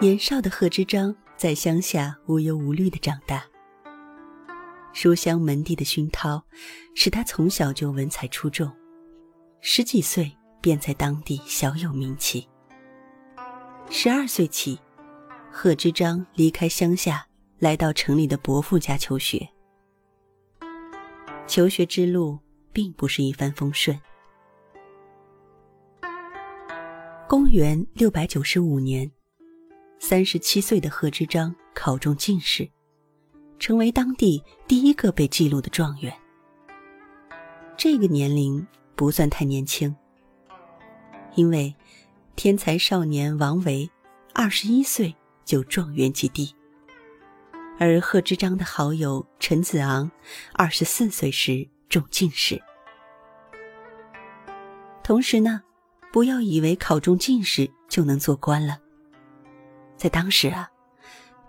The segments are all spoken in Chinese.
年少的贺知章在乡下无忧无虑的长大，书香门第的熏陶使他从小就文采出众，十几岁便在当地小有名气。十二岁起，贺知章离开乡下，来到城里的伯父家求学。求学之路并不是一帆风顺。公元六百九十五年。三十七岁的贺知章考中进士，成为当地第一个被记录的状元。这个年龄不算太年轻，因为天才少年王维二十一岁就状元及第，而贺知章的好友陈子昂二十四岁时中进士。同时呢，不要以为考中进士就能做官了。在当时啊，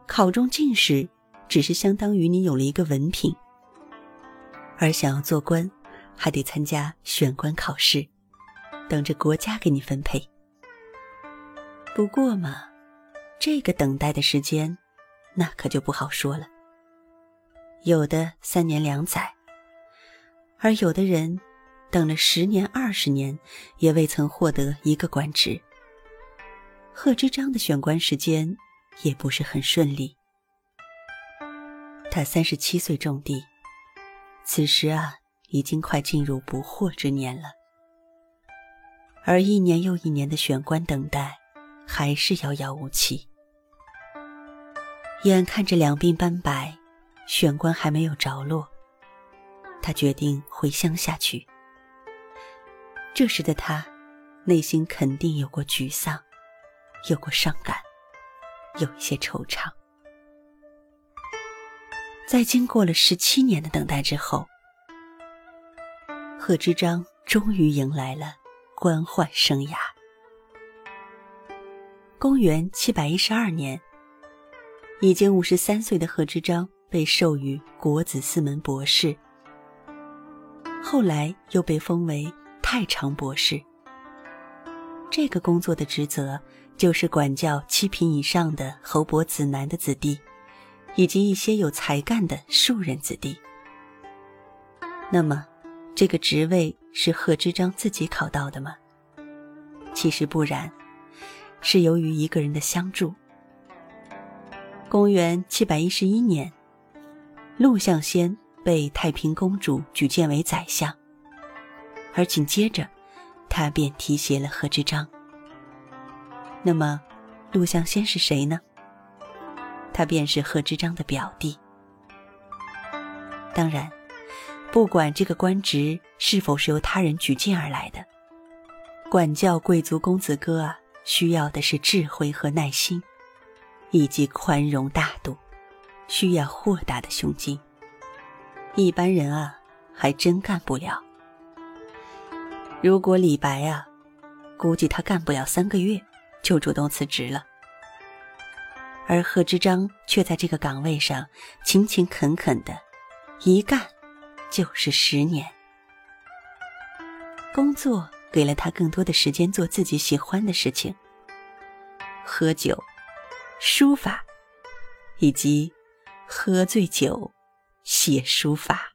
考中进士只是相当于你有了一个文凭，而想要做官，还得参加选官考试，等着国家给你分配。不过嘛，这个等待的时间，那可就不好说了。有的三年两载，而有的人等了十年二十年，也未曾获得一个官职。贺知章的选官时间也不是很顺利。他三十七岁中第，此时啊，已经快进入不惑之年了。而一年又一年的选官等待，还是遥遥无期。眼看着两鬓斑白，选官还没有着落，他决定回乡下去。这时的他，内心肯定有过沮丧。有过伤感，有一些惆怅。在经过了十七年的等待之后，贺知章终于迎来了官宦生涯。公元七百一十二年，已经五十三岁的贺知章被授予国子司门博士，后来又被封为太常博士。这个工作的职责。就是管教七品以上的侯伯子男的子弟，以及一些有才干的庶人子弟。那么，这个职位是贺知章自己考到的吗？其实不然，是由于一个人的相助。公元七百一十一年，陆象先被太平公主举荐为宰相，而紧接着，他便提携了贺知章。那么，陆象先是谁呢？他便是贺知章的表弟。当然，不管这个官职是否是由他人举荐而来的，管教贵族公子哥啊，需要的是智慧和耐心，以及宽容大度，需要豁达的胸襟。一般人啊，还真干不了。如果李白啊，估计他干不了三个月。就主动辞职了，而贺知章却在这个岗位上勤勤恳恳的，一干就是十年。工作给了他更多的时间做自己喜欢的事情，喝酒、书法，以及喝醉酒写书法。